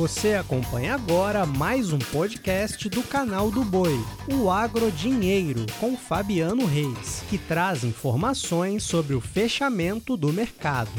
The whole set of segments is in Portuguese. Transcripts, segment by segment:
Você acompanha agora mais um podcast do canal do Boi, o Agro Dinheiro, com Fabiano Reis, que traz informações sobre o fechamento do mercado.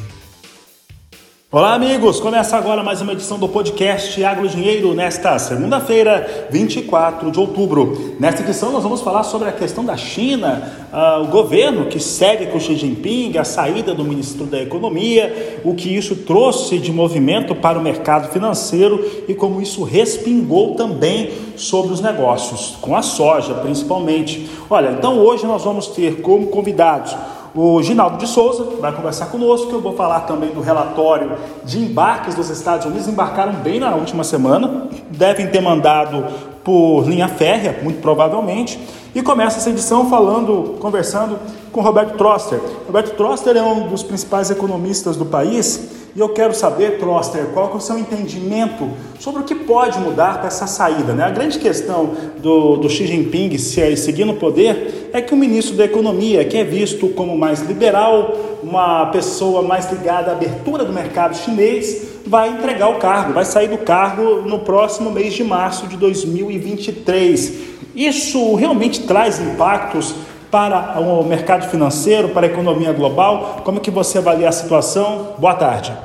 Olá, amigos! Começa agora mais uma edição do podcast Agro Dinheiro nesta segunda-feira, 24 de outubro. Nesta edição, nós vamos falar sobre a questão da China, uh, o governo que segue com Xi Jinping, a saída do ministro da Economia, o que isso trouxe de movimento para o mercado financeiro e como isso respingou também sobre os negócios, com a soja principalmente. Olha, então hoje nós vamos ter como convidados o Ginaldo de Souza vai conversar conosco. Eu vou falar também do relatório de embarques dos Estados Unidos. Embarcaram bem na última semana, devem ter mandado por linha férrea, muito provavelmente. E começa essa edição falando, conversando com Roberto Troster. Roberto Troster é um dos principais economistas do país e eu quero saber, Troster, qual é o seu entendimento sobre o que pode mudar com essa saída. Né? A grande questão do, do Xi Jinping se seguir no poder é que o ministro da Economia, que é visto como mais liberal, uma pessoa mais ligada à abertura do mercado chinês, vai entregar o cargo, vai sair do cargo no próximo mês de março de 2023. Isso realmente traz impactos para o mercado financeiro, para a economia global? Como é que você avalia a situação? Boa tarde.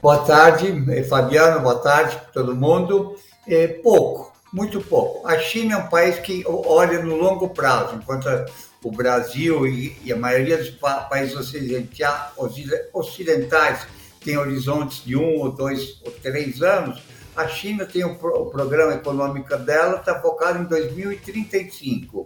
Boa tarde, eh, Fabiano, boa tarde para todo mundo. É, pouco, muito pouco. A China é um país que olha no longo prazo, enquanto o Brasil e, a maioria dos países ocidentais tem horizontes de um ou dois ou três anos, a China tem o, programa econômico dela, está focado em 2035.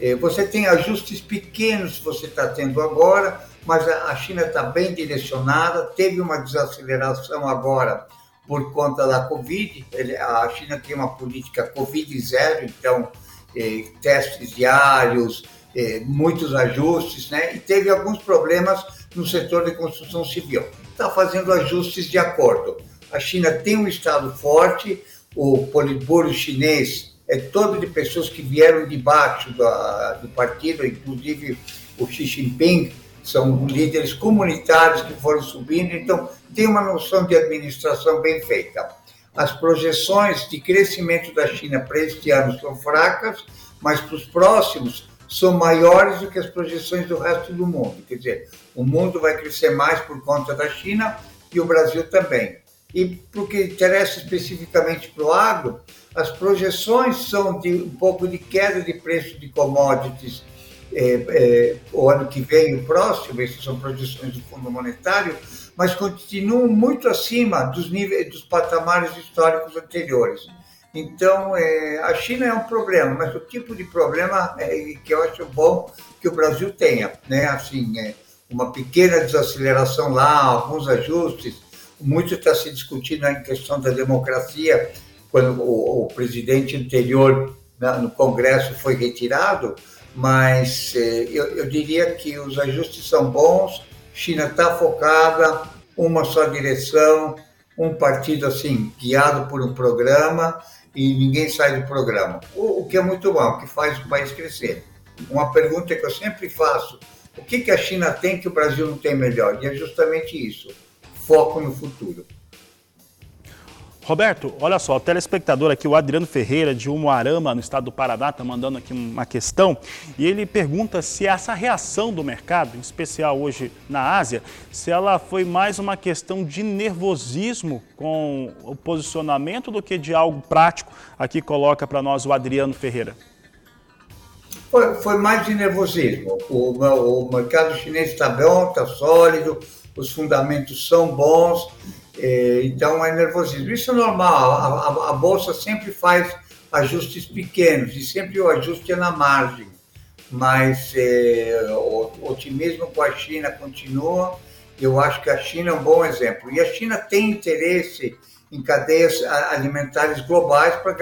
É, você tem ajustes pequenos que você está tendo agora, mas a China está bem direcionada, teve uma desaceleração agora por conta da Covid. A China tem uma política Covid zero, então é, testes diários, é, muitos ajustes, né? E teve alguns problemas no setor de construção civil. Está fazendo ajustes de acordo. A China tem um Estado forte, o Politburo chinês é todo de pessoas que vieram de baixo do, do partido, inclusive o Xi Jinping, são líderes comunitários que foram subindo, então tem uma noção de administração bem feita. As projeções de crescimento da China para este ano são fracas, mas para os próximos são maiores do que as projeções do resto do mundo. Quer dizer, o mundo vai crescer mais por conta da China e o Brasil também. E para o que interessa especificamente para o agro, as projeções são de um pouco de queda de preço de commodities é, é, o ano que vem, o próximo, essas são projeções do Fundo Monetário, mas continuam muito acima dos níveis, dos patamares históricos anteriores. Então, é, a China é um problema, mas o tipo de problema é, que eu acho bom que o Brasil tenha, né? Assim, é, uma pequena desaceleração lá, alguns ajustes, muito está se discutindo em questão da democracia, quando o, o presidente anterior né, no Congresso foi retirado, mas eh, eu, eu, diria que os ajustes são bons, China está focada, uma só direção, um partido assim guiado por um programa e ninguém sai do programa, o, o que é muito bom, que faz o país crescer. Uma pergunta que eu sempre faço: o que, que a China tem que o Brasil não tem melhor? E é justamente isso foco no futuro. Roberto, olha só, o telespectador aqui, o Adriano Ferreira, de Umuarama, no estado do Paraná, está mandando aqui uma questão e ele pergunta se essa reação do mercado, em especial hoje na Ásia, se ela foi mais uma questão de nervosismo com o posicionamento do que de algo prático. Aqui coloca para nós o Adriano Ferreira. Foi, foi mais de nervosismo. O, o mercado chinês está bom, está sólido, os fundamentos são bons, é, então é nervosismo. Isso é normal, a, a, a, bolsa sempre faz ajustes pequenos e sempre o ajuste é na margem, mas é, o, o otimismo com a China continua. Eu acho que a China é um bom exemplo. E a China tem interesse em cadeias alimentares globais, para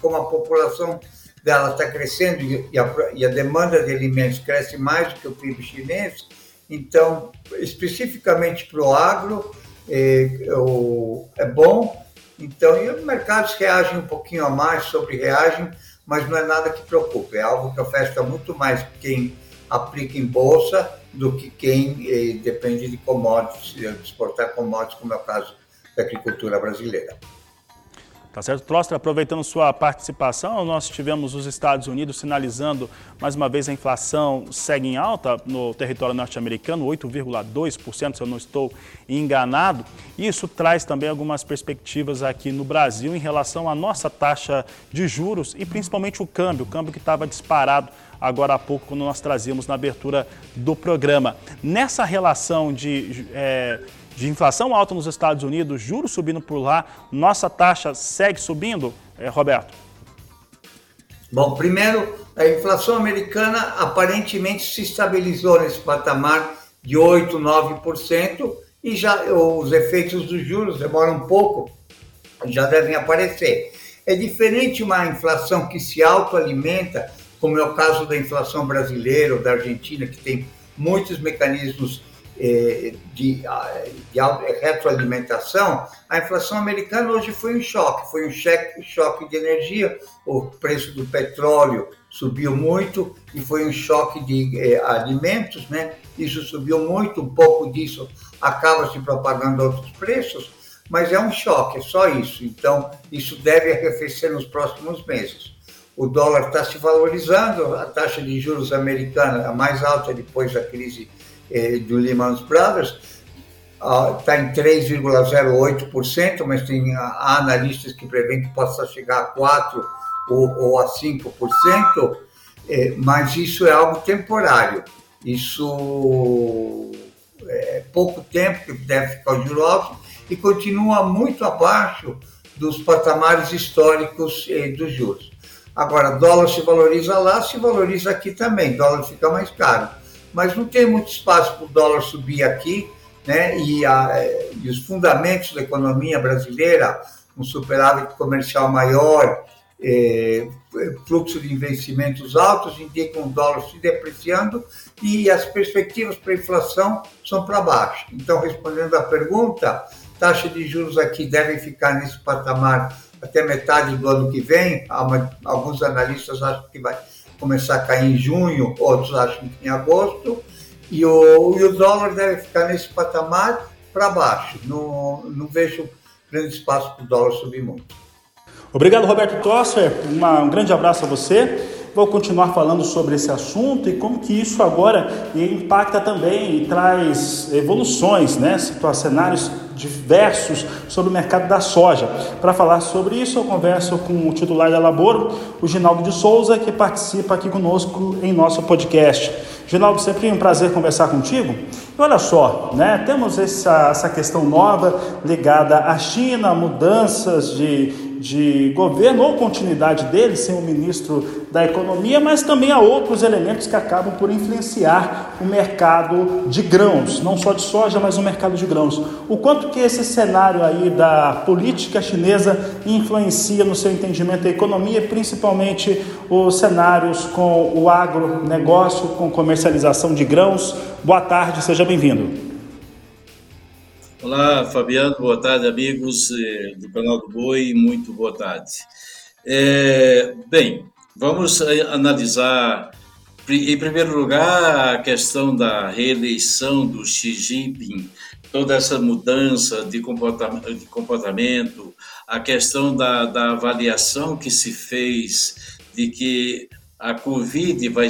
como a população dela está crescendo e a, e a demanda de alimentos cresce mais do que o PIB chinês, então, especificamente para o agro, é, é, bom. Então, e os mercados reagem um pouquinho a mais, sobre reagem, mas não é nada que preocupe. É algo que afeta muito mais quem aplica em bolsa do que quem eh, depende de commodities, de exportar commodities, como é o caso da agricultura brasileira. Tá certo? Troster, aproveitando sua participação, nós tivemos os Estados Unidos sinalizando mais uma vez a inflação segue em alta no território norte-americano, 8,2%, se eu não estou enganado. Isso traz também algumas perspectivas aqui no Brasil em relação à nossa taxa de juros e principalmente o câmbio, o câmbio que estava disparado agora há pouco, quando nós trazíamos na abertura do programa. Nessa relação de é, de inflação alta nos Estados Unidos, juros subindo por lá, nossa taxa segue subindo, é, Roberto? Bom, primeiro, a inflação americana aparentemente se estabilizou nesse patamar de 8, 9% e já os efeitos dos juros demoram um pouco, já devem aparecer. É diferente uma inflação que se autoalimenta, como é o caso da inflação brasileira ou da Argentina, que tem muitos mecanismos de, de retroalimentação, a inflação americana hoje foi um choque, foi um cheque, choque de energia, o preço do petróleo subiu muito e foi um choque de é, alimentos, né? Isso subiu muito, um pouco disso acaba se propagando outros preços, mas é um choque, é só isso. Então, isso deve arrefecer nos próximos meses. O dólar está se valorizando, a taxa de juros americana, a mais alta depois da crise eh, do Lehman Brothers, está em 3,08%, mas tem há analistas que prevêem que possa chegar a 4% ou, a 5%, eh, mas isso é algo temporário. Isso é pouco tempo que deve ficar o juro alto e continua muito abaixo dos patamares históricos dos juros. Agora, dólar se valoriza lá, se valoriza aqui também, dólar fica mais caro mas não tem muito espaço para o dólar subir aqui, né? E, a, e, os fundamentos da economia brasileira, um superávit comercial maior, é, fluxo de investimentos altos, indicam o dólar se depreciando e as perspectivas para inflação são para baixo. Então, respondendo à pergunta, taxa de juros aqui devem ficar nesse patamar até metade do ano que vem. Alguns analistas acham que vai começar a cair em junho, outros acham que em agosto, e o, e o dólar deve ficar nesse patamar para baixo. Não, não vejo grande espaço para o dólar subir muito. Obrigado, Roberto Tosser. Uma, um grande abraço a você. Vou continuar falando sobre esse assunto e como que isso agora impacta também e traz evoluções, né? cenários diversos sobre o mercado da soja. Para falar sobre isso, eu converso com o titular da Laboro, o Ginaldo de Souza, que participa aqui conosco em nosso podcast. Ginaldo, sempre um prazer conversar contigo. E olha só, né, temos essa, essa questão nova ligada à China, mudanças de de governo ou continuidade dele, sem o ministro da Economia, mas também há outros elementos que acabam por influenciar o mercado de grãos, não só de soja, mas o mercado de grãos. O quanto que esse cenário aí da política chinesa influencia no seu entendimento da economia, principalmente os cenários com o agronegócio, com comercialização de grãos. Boa tarde, seja bem-vindo. Olá, Fabiano, boa tarde, amigos eh, do canal do Boi, muito boa tarde. É, bem, vamos eh, analisar, em primeiro lugar, a questão da reeleição do Xi Jinping, toda essa mudança de comportamento, de comportamento a questão da, da avaliação que se fez de que a Covid vai,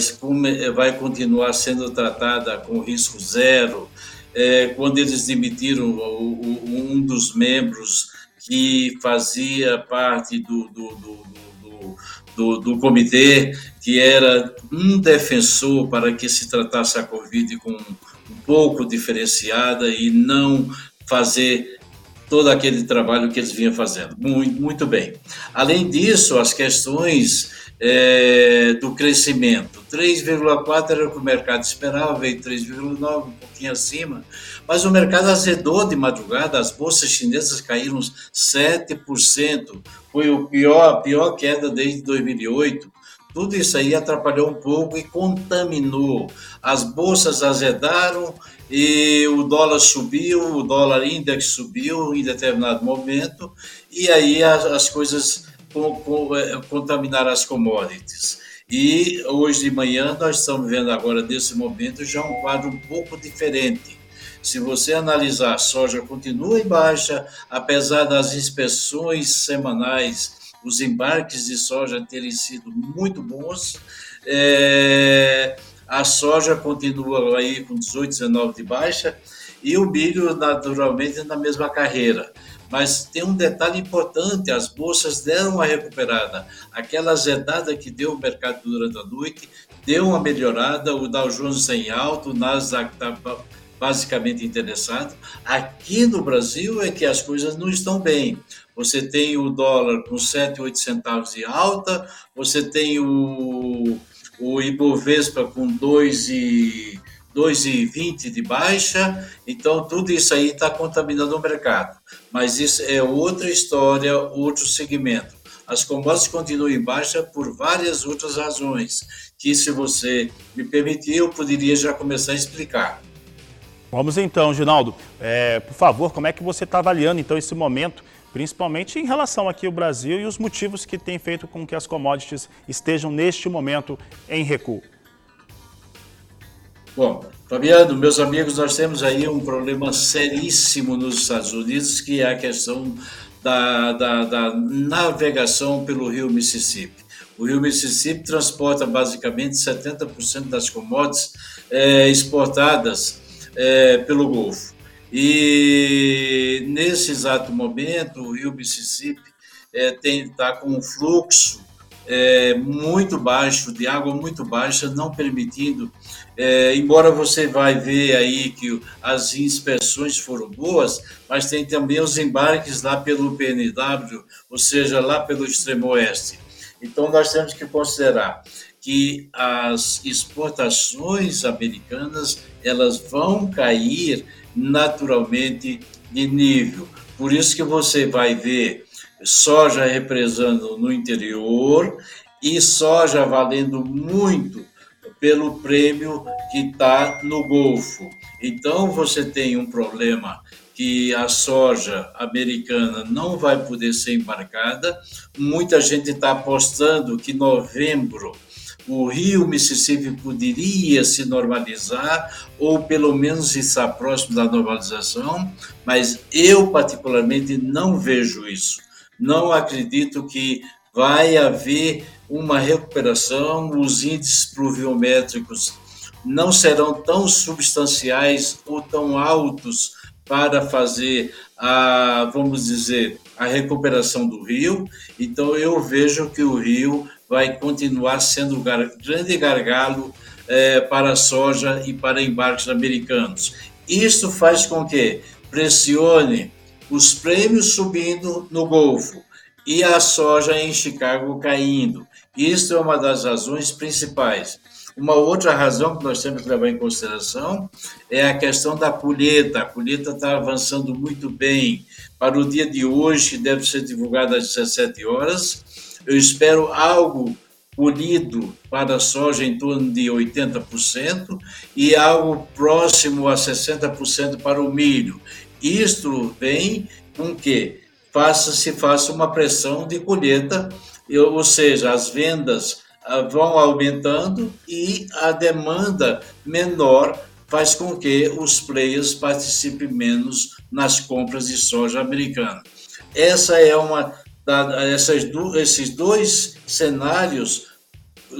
vai continuar sendo tratada com risco zero, é, quando eles demitiram um dos membros que fazia parte do, do, do, do, do comitê, que era um defensor para que se tratasse a Covid com um pouco diferenciada e não fazer todo aquele trabalho que eles vinham fazendo. Muito, muito bem. Além disso, as questões é, do crescimento. 3,4 era o que o mercado esperava, veio 3,9, um pouquinho acima, mas o mercado azedou de madrugada, as bolsas chinesas caíram 7%, foi o pior, a pior queda desde 2008. Tudo isso aí atrapalhou um pouco e contaminou. As bolsas azedaram e o dólar subiu, o dólar index subiu em determinado momento, e aí as, as coisas é, contaminar as commodities. E hoje de manhã nós estamos vendo agora, nesse momento, já um quadro um pouco diferente. Se você analisar, a soja continua em baixa, apesar das inspeções semanais, os embarques de soja terem sido muito bons. É, a soja continua aí com 18, 19 de baixa e o milho naturalmente na mesma carreira. Mas tem um detalhe importante: as bolsas deram uma recuperada. Aquela azedada que deu o mercado durante a noite deu uma melhorada. O Dow Jones em alto, o Nasdaq está basicamente interessado. Aqui no Brasil é que as coisas não estão bem. Você tem o dólar com 7, 8 centavos de alta, você tem o, o Ibovespa com 2 e 2,20 de baixa, então tudo isso aí está contaminando o mercado. Mas isso é outra história, outro segmento. As commodities continuam em baixa por várias outras razões, que se você me permitir, eu poderia já começar a explicar. Vamos então, Ginaldo. É, por favor, como é que você está avaliando então esse momento, principalmente em relação aqui ao Brasil e os motivos que têm feito com que as commodities estejam neste momento em recuo? Bom, Fabiano, meus amigos, nós temos aí um problema seríssimo nos Estados Unidos, que é a questão da, da, da navegação pelo rio Mississippi. O rio Mississippi transporta basicamente 70% das commodities é, exportadas é, pelo Golfo. E nesse exato momento, o rio Mississippi está é, com um fluxo é, muito baixo, de água muito baixa, não permitindo, é, embora você vai ver aí que as inspeções foram boas, mas tem também os embarques lá pelo PNW, ou seja, lá pelo extremo oeste. Então nós temos que considerar que as exportações americanas elas vão cair naturalmente de nível. Por isso que você vai ver soja represando no interior e soja valendo muito pelo prêmio que está no Golfo. Então você tem um problema que a soja americana não vai poder ser embarcada. Muita gente está apostando que novembro o rio Mississippi poderia se normalizar ou pelo menos estar próximo da normalização, mas eu particularmente não vejo isso não acredito que vai haver uma recuperação, os índices pluviométricos não serão tão substanciais ou tão altos para fazer a, vamos dizer, a recuperação do rio. Então eu vejo que o rio vai continuar sendo um grande gargalo é, para a soja e para embarques americanos. Isso faz com que pressione os prêmios subindo no Golfo e a soja em Chicago caindo. Isso é uma das razões principais. Uma outra razão que nós temos que levar em consideração é a questão da colheita. A colheita está avançando muito bem. Para o dia de hoje, deve ser divulgada às 17 horas. Eu espero algo colhido para a soja em torno de 80% e algo próximo a 60% para o milho. Isto vem com que faça, se faça uma pressão de colheita, ou seja, as vendas ah, vão aumentando e a demanda menor faz com que os players participem menos nas compras de soja americana. Essa é uma essas, esses dois cenários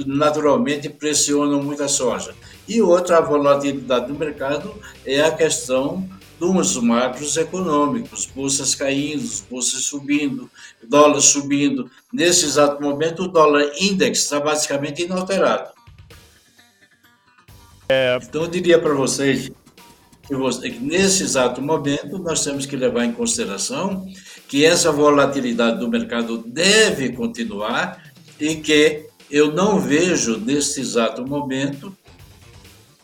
naturalmente pressionam muito a soja. E outra volatilidade do mercado é a questão dos macros econômicos, bolsas caindo, bolsas subindo, dólar subindo. Nesse exato momento, o dólar index está basicamente inalterado. É... Então, eu diria para vocês que, você, que nesse exato momento nós temos que levar em consideração que essa volatilidade do mercado deve continuar e que eu não vejo nesse exato momento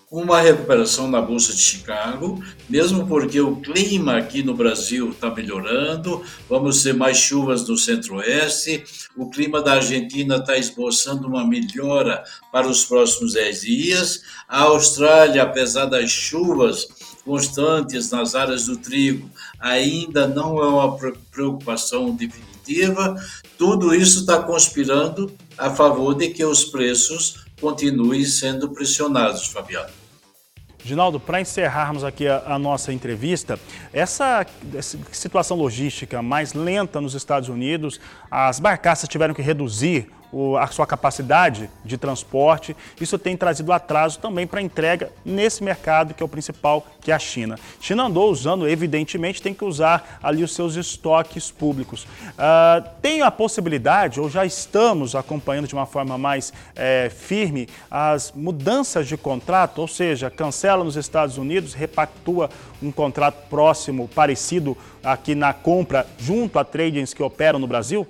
uma recuperação na Bolsa de Chicago, mesmo porque o clima aqui no Brasil está melhorando, vamos ter mais chuvas no centro-oeste, o clima da Argentina está esboçando uma melhora para os próximos 10 dias, a Austrália, apesar das chuvas constantes nas áreas do trigo, ainda não é uma preocupação definitiva, tudo isso está conspirando a favor de que os preços continuem sendo pressionados, Fabiano. Ginaldo, para encerrarmos aqui a, a, nossa entrevista, essa, essa, situação logística mais lenta nos Estados Unidos, as barcaças tiveram que reduzir a sua capacidade de transporte. Isso tem trazido atraso também para a entrega nesse mercado que é o principal, que é a China. China andou usando, evidentemente, tem que usar ali os seus estoques públicos. Uh, tem a possibilidade, ou já estamos acompanhando de uma forma mais é, firme, as mudanças de contrato, ou seja, cancela nos Estados Unidos, repactua um contrato próximo, parecido aqui na compra, junto a tradings que operam no Brasil?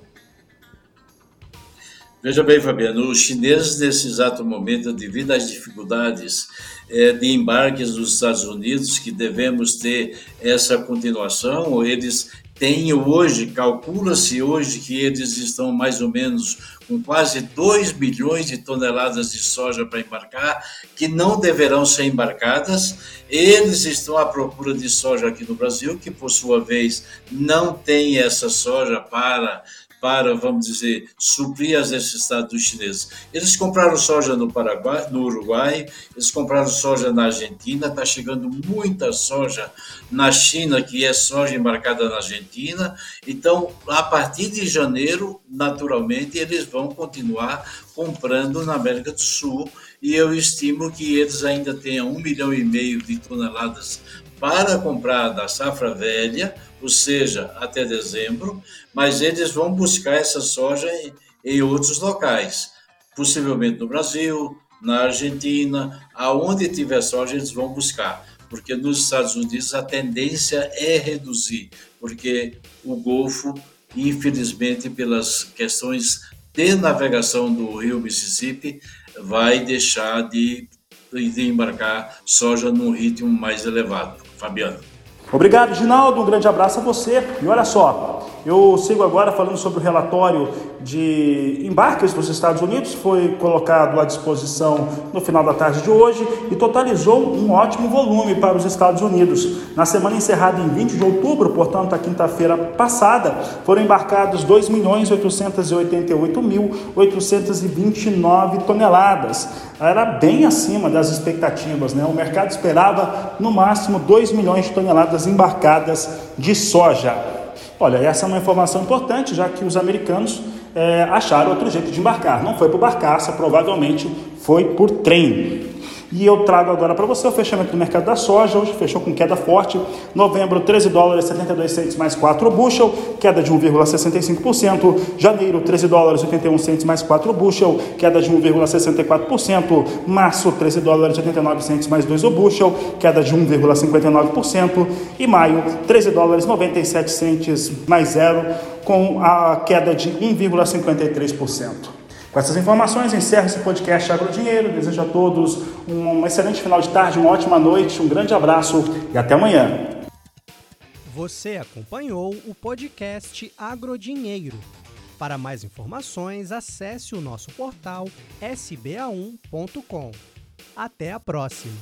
Veja bem, Fabiano, os chineses, nesse exato momento, devido às dificuldades é, de embarques dos Estados Unidos, que devemos ter essa continuação, eles têm hoje, calcula-se hoje que eles estão mais ou menos com quase 2 bilhões de toneladas de soja para embarcar, que não deverão ser embarcadas. Eles estão à procura de soja aqui no Brasil, que por sua vez não tem essa soja para para, vamos dizer, suprir as necessidades dos chineses. Eles compraram soja no Paraguai, no Uruguai, eles compraram soja na Argentina, está chegando muita soja na China, que é soja embarcada na Argentina. Então, a partir de janeiro, naturalmente, eles vão continuar comprando na América do Sul e eu estimo que eles ainda tenham um milhão e meio de toneladas para comprar da safra velha, ou seja, até dezembro, mas eles vão buscar essa soja em, em outros locais, possivelmente no Brasil, na Argentina, aonde tiver soja eles vão buscar, porque nos Estados Unidos a tendência é reduzir, porque o Golfo, infelizmente, pelas questões de navegação do rio Mississippi, vai deixar de, de embarcar soja num ritmo mais elevado. Fabiano. Obrigado, Ginaldo. Um grande abraço a você. E olha só, eu sigo agora falando sobre o relatório de embarques dos Estados Unidos, foi colocado à disposição no final da tarde de hoje e totalizou um ótimo volume para os Estados Unidos. Na semana encerrada em 20 de outubro, portanto, a quinta-feira passada, foram embarcados 2.888.829 toneladas. Era bem acima das expectativas, né? O mercado esperava no máximo 2 milhões de toneladas embarcadas de soja. Olha, essa é uma informação importante, já que os americanos é, acharam outro jeito de embarcar. Não foi por barcaça, provavelmente foi por trem. E eu trago agora para você o fechamento do mercado da soja. Hoje fechou com queda forte. Novembro, 13 dólares 72 centos mais 4 bushel, queda de 1,65%. Janeiro, 13 dólares 81 centos mais 4 bushel, queda de 1,64%. Março, 13 dólares 89 centos mais 2 o bushel, queda de 1,59%. E maio, 13 dólares 97 centos mais 0, com a queda de 1,53%. Com essas informações, encerro esse podcast Agrodinheiro. Desejo a todos um excelente final de tarde, uma ótima noite, um grande abraço e até amanhã. Você acompanhou o podcast Agrodinheiro. Para mais informações, acesse o nosso portal sba1.com. Até a próxima!